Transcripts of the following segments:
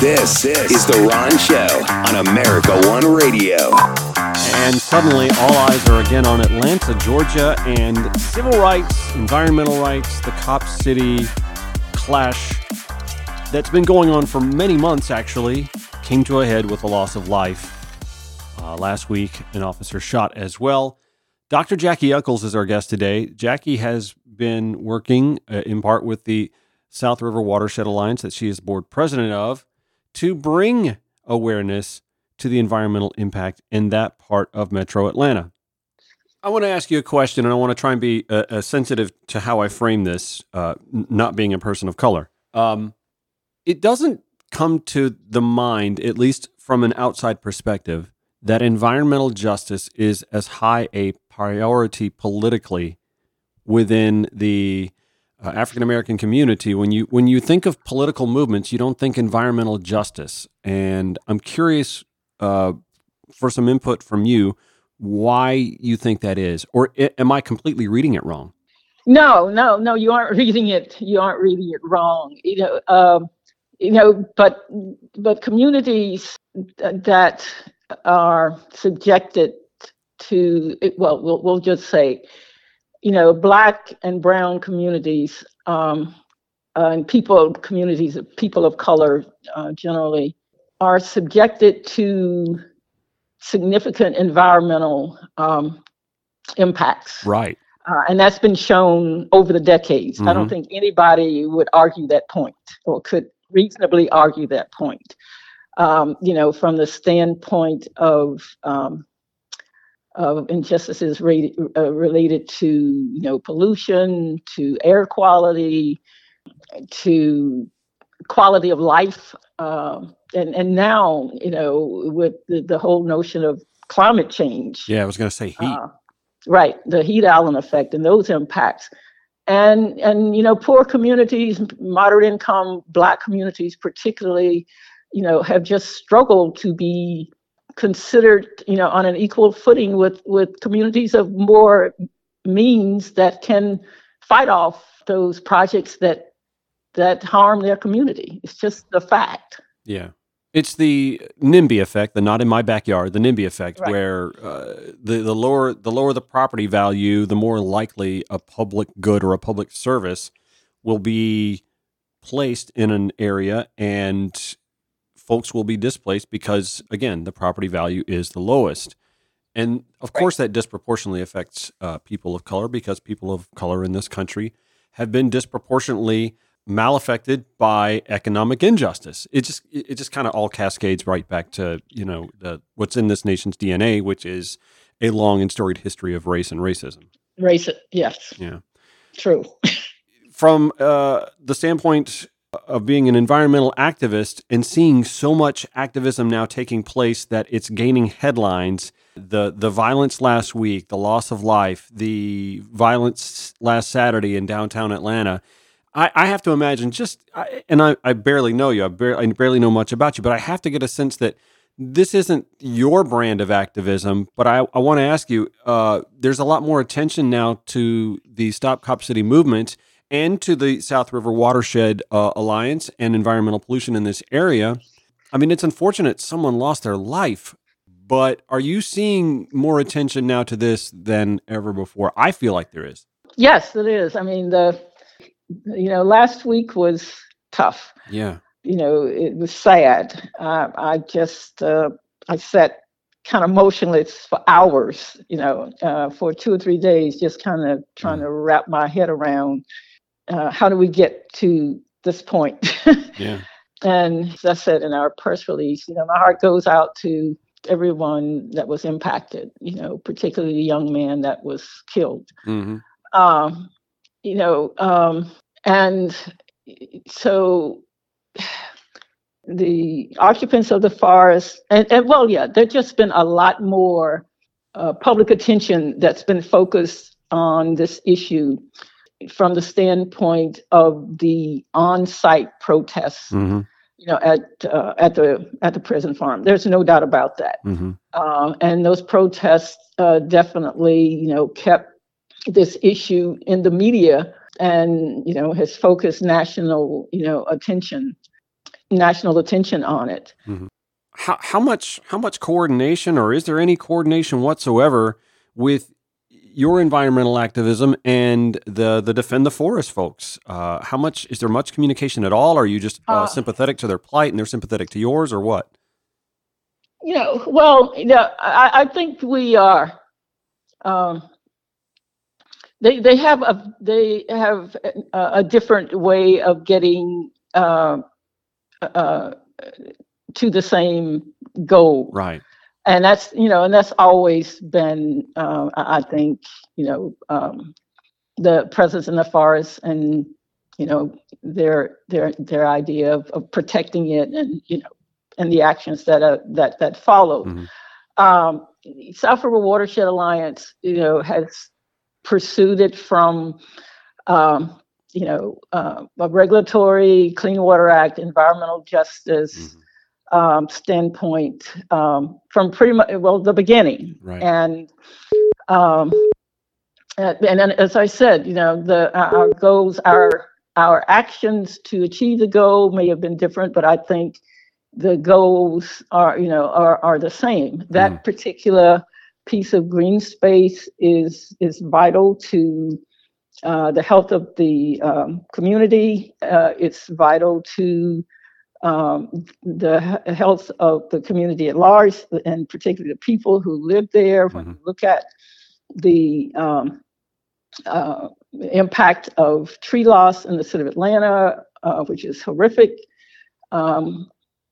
This is The Ron Show on America One Radio. And suddenly, all eyes are again on Atlanta, Georgia, and civil rights, environmental rights, the Cop City clash that's been going on for many months actually came to a head with the loss of life. Uh, last week, an officer shot as well. Dr. Jackie Echols is our guest today. Jackie has been working uh, in part with the South River Watershed Alliance that she is board president of to bring awareness to the environmental impact in that part of metro Atlanta. I want to ask you a question, and I want to try and be uh, uh, sensitive to how I frame this, uh, not being a person of color. Um, it doesn't come to the mind, at least from an outside perspective, that environmental justice is as high a priority politically within the uh, African American community. When you when you think of political movements, you don't think environmental justice. And I'm curious uh, for some input from you why you think that is, or i- am I completely reading it wrong? No, no, no. You aren't reading it. You aren't reading it wrong. You know, um, you know, but but communities th- that are subjected to well, we'll we'll just say, you know, black and brown communities um, uh, and people communities of people of color uh, generally are subjected to significant environmental um, impacts. Right. Uh, and that's been shown over the decades. I don't Mhm. think anybody would argue that point or could reasonably argue that point. Um, you know, from the standpoint of um, of injustices rated, uh, related to you know pollution, to air quality, to quality of life, um, and and now you know with the, the whole notion of climate change. Yeah, I was going to say heat. Uh, right, the heat island effect and those impacts. And and you know, poor communities, moderate income black communities particularly, you know, have just struggled to be considered, you know, on an equal footing with with communities of more means that can fight off those projects that that harm their community. It's just the fact. Yeah. It's the NIMBY effect, the not in my backyard, the NIMBY effect, Right. where uh, the the lower the lower the property value, the more likely a public good or a public service will be placed in an area, and folks will be displaced because again the property value is the lowest, and of Right. course that disproportionately affects uh, people of color because people of color in this country have been disproportionately malaffected by economic injustice. It just it it just kind of all cascades right back to you know the what's in this nation's DNA, which is a long and storied history of race and racism. Race yes, Yeah. true. From uh, the standpoint of being an environmental activist and seeing so much activism now taking place that it's gaining headlines. The the violence last week, the loss of life, the violence last Saturday in downtown Atlanta. I, I have to imagine just, I, and I, I barely know you. I, I barely know much about you, but I have to get a sense that this isn't your brand of activism. But I, I want to ask you uh, there's a lot more attention now to the Stop Cop City movement and to the South River Watershed uh, Alliance and environmental pollution in this area. I mean, it's unfortunate someone lost their life, but are you seeing more attention now to this than ever before? I feel like there is. Yes, it is. I mean, the you know, last week was tough. Yeah. You know, it was sad. Uh, I just uh, I sat kind of motionless for hours. You know, uh, for two or three days, just kind of trying to wrap my head around uh, how do we get to this point. Yeah. and as I said in our press release, you know, my heart goes out to everyone that was impacted. You know, particularly the young man that was killed hmm um, you know, um, and so the occupants of the forest, and, and well, yeah, there's just been a lot more uh, public attention that's been focused on this issue from the standpoint of the on-site protests, hmm you know, at uh, at the at the prison farm. There's no doubt about that. hmm Uh, and those protests uh, definitely, you know, kept this issue in the media and, you know, has focused national, you know, attention. national attention on it. How how much how much coordination, or is there any coordination whatsoever with your environmental activism and the the defend the forest folks? Uh, how much is there much communication at all? Are you just uh, Uh, sympathetic to their plight and they're sympathetic to yours, or what? You know, well, you know, I, I think we are. Um, they they have a they have a, a different way of getting uh, uh, to the same goal. Right. And that's you know and that's always been um, I, I think you know um, the presence in the forest and you know their their their idea of, of protecting it and you know and the actions that uh, that that follow. Mhm. Um, South River Watershed Alliance, you know, has pursued it from um, you know uh, a regulatory Clean Water Act, environmental justice Mhm. Um, standpoint um, from pretty much well the beginning Right. and um, and, then as I said, you know the our our goals, our our actions to achieve the goal may have been different, but I think the goals are you know are are the same. That Mm. particular piece of green space is is vital to uh, the health of the um, community. Uh, it's vital to um, the health of the community at large, and particularly the people who live there. When Mhm. you look at the um, uh, impact of tree loss in the city of Atlanta, uh, which is horrific, um,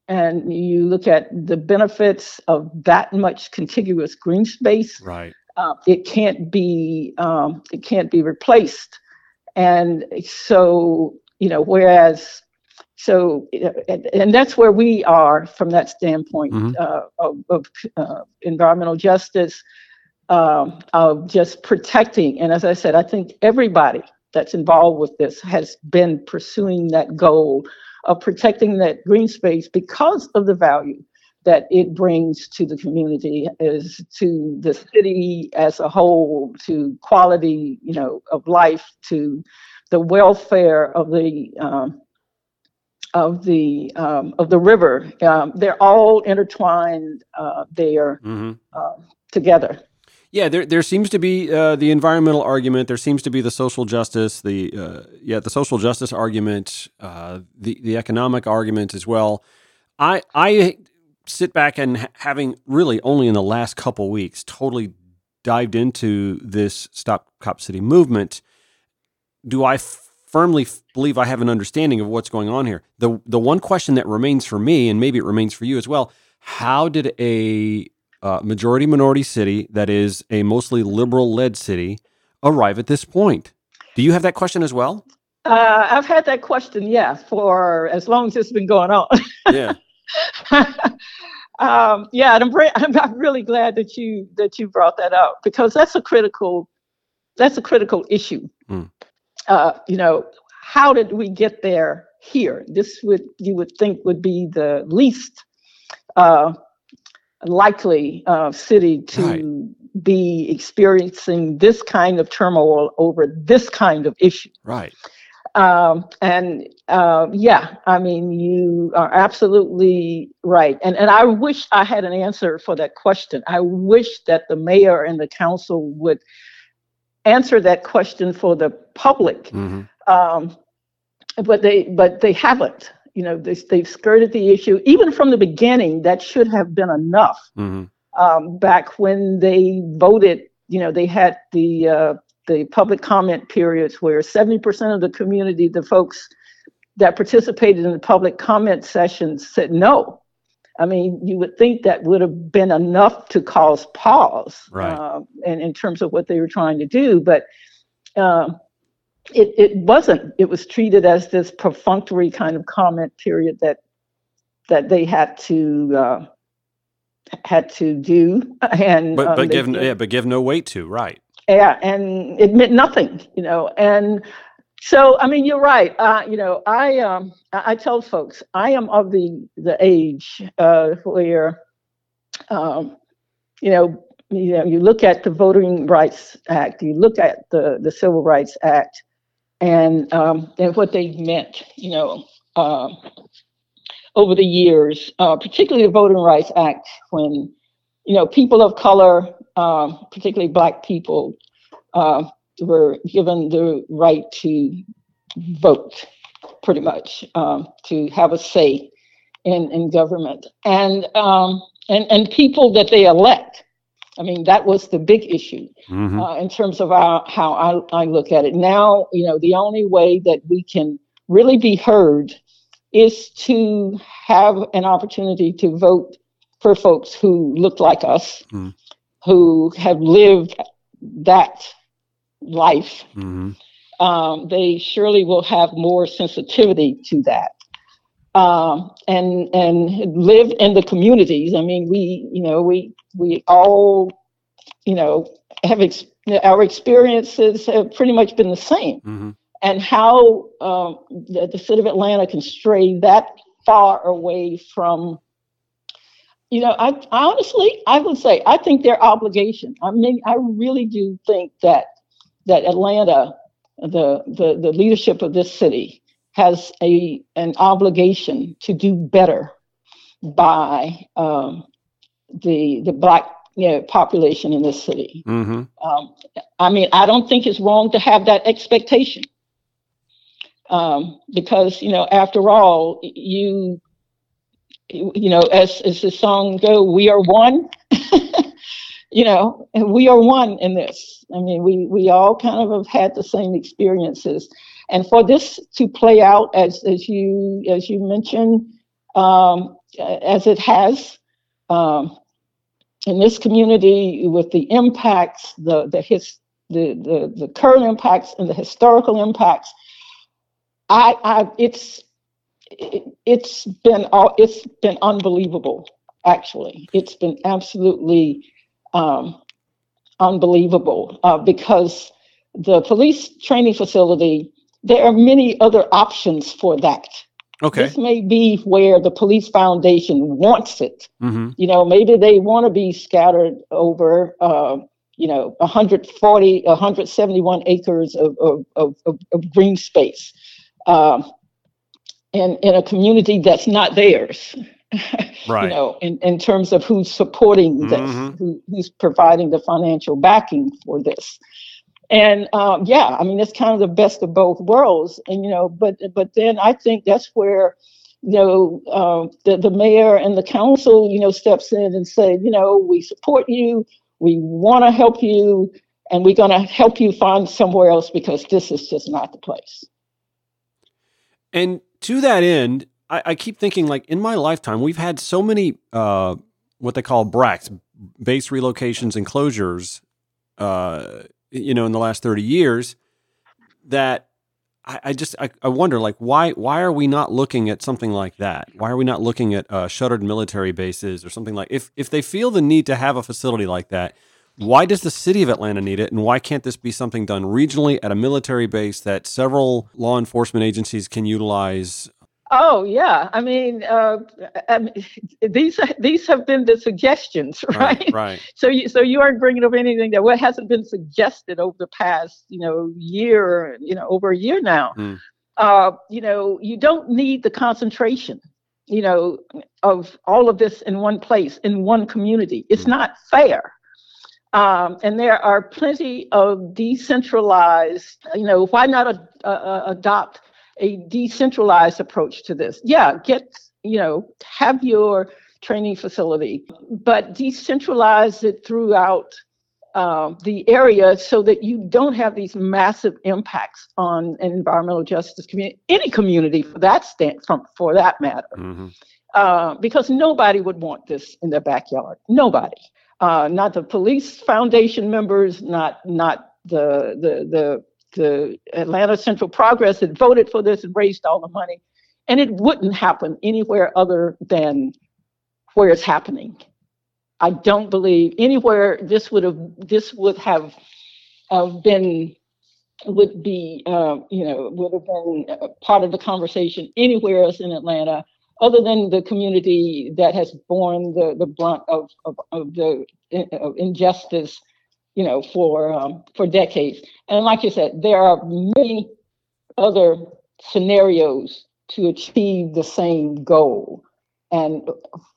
and you look at the benefits of that much contiguous green space, Right. uh, it can't be um, it can't be replaced and so you know whereas so and, and that's where we are from that standpoint Mhm. uh, of, of uh, environmental justice um, of just protecting and as i said i think everybody that's involved with this has been pursuing that goal of protecting that green space because of the value that it brings to the community is to the city as a whole to quality you know of life to the welfare of the um, of the um, of the river um, they're all intertwined uh, there hmm um, together Yeah, there there seems to be uh, the environmental argument. There seems to be the social justice, the uh, yeah, the social justice argument, uh, the the economic argument as well. I I sit back and ha- having really only in the last couple weeks totally dived into this Stop Cop City movement. Do I firmly believe I have an understanding of what's going on here? the The one question that remains for me, and maybe it remains for you as well: How did a uh, majority minority city that is a mostly liberal led city arrive at this point? Do you have that question as well? uh, i've had that question yeah for as long as it's been going on Yeah. um, yeah, and I'm, re- I'm I'm really glad that you that you brought that up because that's a critical that's a critical issue. Mm. Uh, you know, how did we get there here? This would you would think would be the least uh, likely uh, city to Right. be experiencing this kind of turmoil over this kind of issue. Right. Um, and uh, yeah, I mean, you are absolutely right. And and I wish I had an answer for that question. I wish that the mayor and the council would answer that question for the public. hmm Um, but they but they haven't. You know, they, they've skirted the issue. Even from the beginning, that should have been enough hmm um, back when they voted, you know, they had the uh, the public comment periods where 70% of the community, the folks that participated in the public comment sessions said no. I mean, you would think that would have been enough to cause pause Right. uh, in, in terms of what they were trying to do, but um, it, it wasn't. It was treated as this perfunctory kind of comment period that that they had to uh, had to do, and But um, but they give yeah, but give no weight to right. yeah, and it meant nothing, you know. And so, I mean, you're right. Uh, you know, I um, I, tell folks I am of the the age uh, where, um, you know, you know, you look at the Voting Rights Act, you look at the the Civil Rights Act, and um, and what they meant, you know. Um, over the years, uh, particularly the Voting Rights Act, when you know people of color, uh, particularly Black people, uh, were given the right to vote, pretty much, um, to have a say in in government, and um, and and people that they elect. I mean, that was the big issue Mhm. uh, in terms of our, how I, I look at it. Now, you know, the only way that we can really be heard is to have an opportunity to vote for folks who look like us, Mm. who have lived that life. Mhm. Um, they surely will have more sensitivity to that. Um, and and live in the communities. I mean, we you know we we all you know have ex- our experiences have pretty much been the same Mhm. and how um, the, the city of Atlanta can stray that far away from, you know, I, I honestly, I would say, I think their obligation. I mean, I really do think that that Atlanta, the the, the leadership of this city, has a an obligation to do better by um, the the black you know, population in this city. Mhm. Um, I mean, I don't think it's wrong to have that expectation. Um, because, you know, after all, you, you you know, as, as the song go, we are one, you know, we are one in this. I mean, we, we all kind of have had the same experiences. And for this to play out as, as you, as you mentioned, um, as it has, um, in this community with the impacts, the the his the the, the current impacts and the historical impacts, I I it's it, it's been all it's been unbelievable. Actually, it's been absolutely um, unbelievable uh, because the police training facility. There are many other options for that. Okay. This may be where the police foundation wants it Mm-hmm. you know maybe they want to be scattered over uh, you know 140 171 acres of, of, of, of, green space um, in, in a community that's not theirs Right. you know in, in terms of who's supporting this Mhm. who, who's providing the financial backing for this and um, yeah i mean it's kind of the best of both worlds and you know but but then i think that's where you know uh, the, the mayor and the council you know steps in and say you know we support you we want to help you and we're going to help you find somewhere else because this is just not the place And to that end, I, I keep thinking like in my lifetime, we've had so many uh, what they call BRACs, base relocations and closures, uh, you know, in the last 30 years that I, I just I, I wonder like why why are we not looking at something like that? Why are we not looking at uh, shuttered military bases or something like if if they feel the need to have a facility like that, why does the city of Atlanta need it, and why can't this be something done regionally at a military base that several law enforcement agencies can utilize? Oh yeah, I mean, uh, I mean, these these have been the suggestions, right? right. So you so you aren't bringing up anything that what hasn't been suggested over the past you know year, you know, over a year now. Mm. Uh, you know, you don't need the concentration, you know, of all of this in one place in one community. It's Mm. not fair. Um, and there are plenty of decentralized, you know, why not a, a- adopt a decentralized approach to this? Yeah, get, you know, have your training facility, but decentralize it throughout um, the area so that you don't have these massive impacts on an environmental justice community, any community for that stand, from, for that matter hmm uh, because nobody would want this in their backyard. Nobody, uh, not the police foundation members, not not the the the the Atlanta Central Progress had voted for this and raised all the money, and it wouldn't happen anywhere other than where it's happening. I don't believe anywhere this would have this would have uh, been would be uh, you know would have been uh, part of the conversation anywhere else in Atlanta other than the community that has borne the, the brunt of, of, of the of injustice, you know, for um, for decades. And like you said, there are many other scenarios to achieve the same goal. And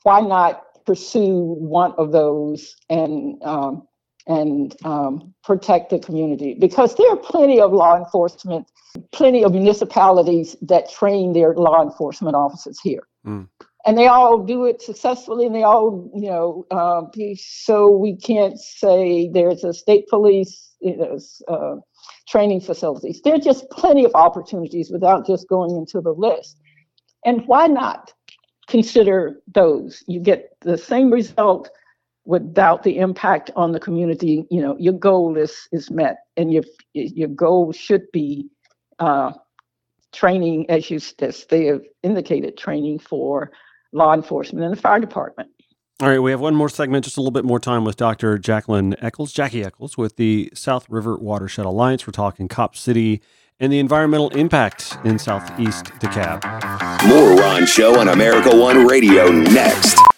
why not pursue one of those and um, and um, protect the community? Because there are plenty of law enforcement, plenty of municipalities that train their law enforcement officers here. Mm. And they all do it successfully, and they all, you know, uh, so we can't say there's a state police, you know, uh, training facilities. There are just plenty of opportunities without just going into the list. And why not consider those? You get the same result without the impact on the community. You know, your goal is is met, and your your goal should be uh, training, as you as they have indicated, training for law enforcement and the fire department. All right, we have one more segment, just a little bit more time with Dr. Jacqueline Echols, Jackie Echols, with the South River Watershed Alliance. We're talking Cop City and the environmental impact in Southeast DeKalb. More Ron Show on America One Radio next.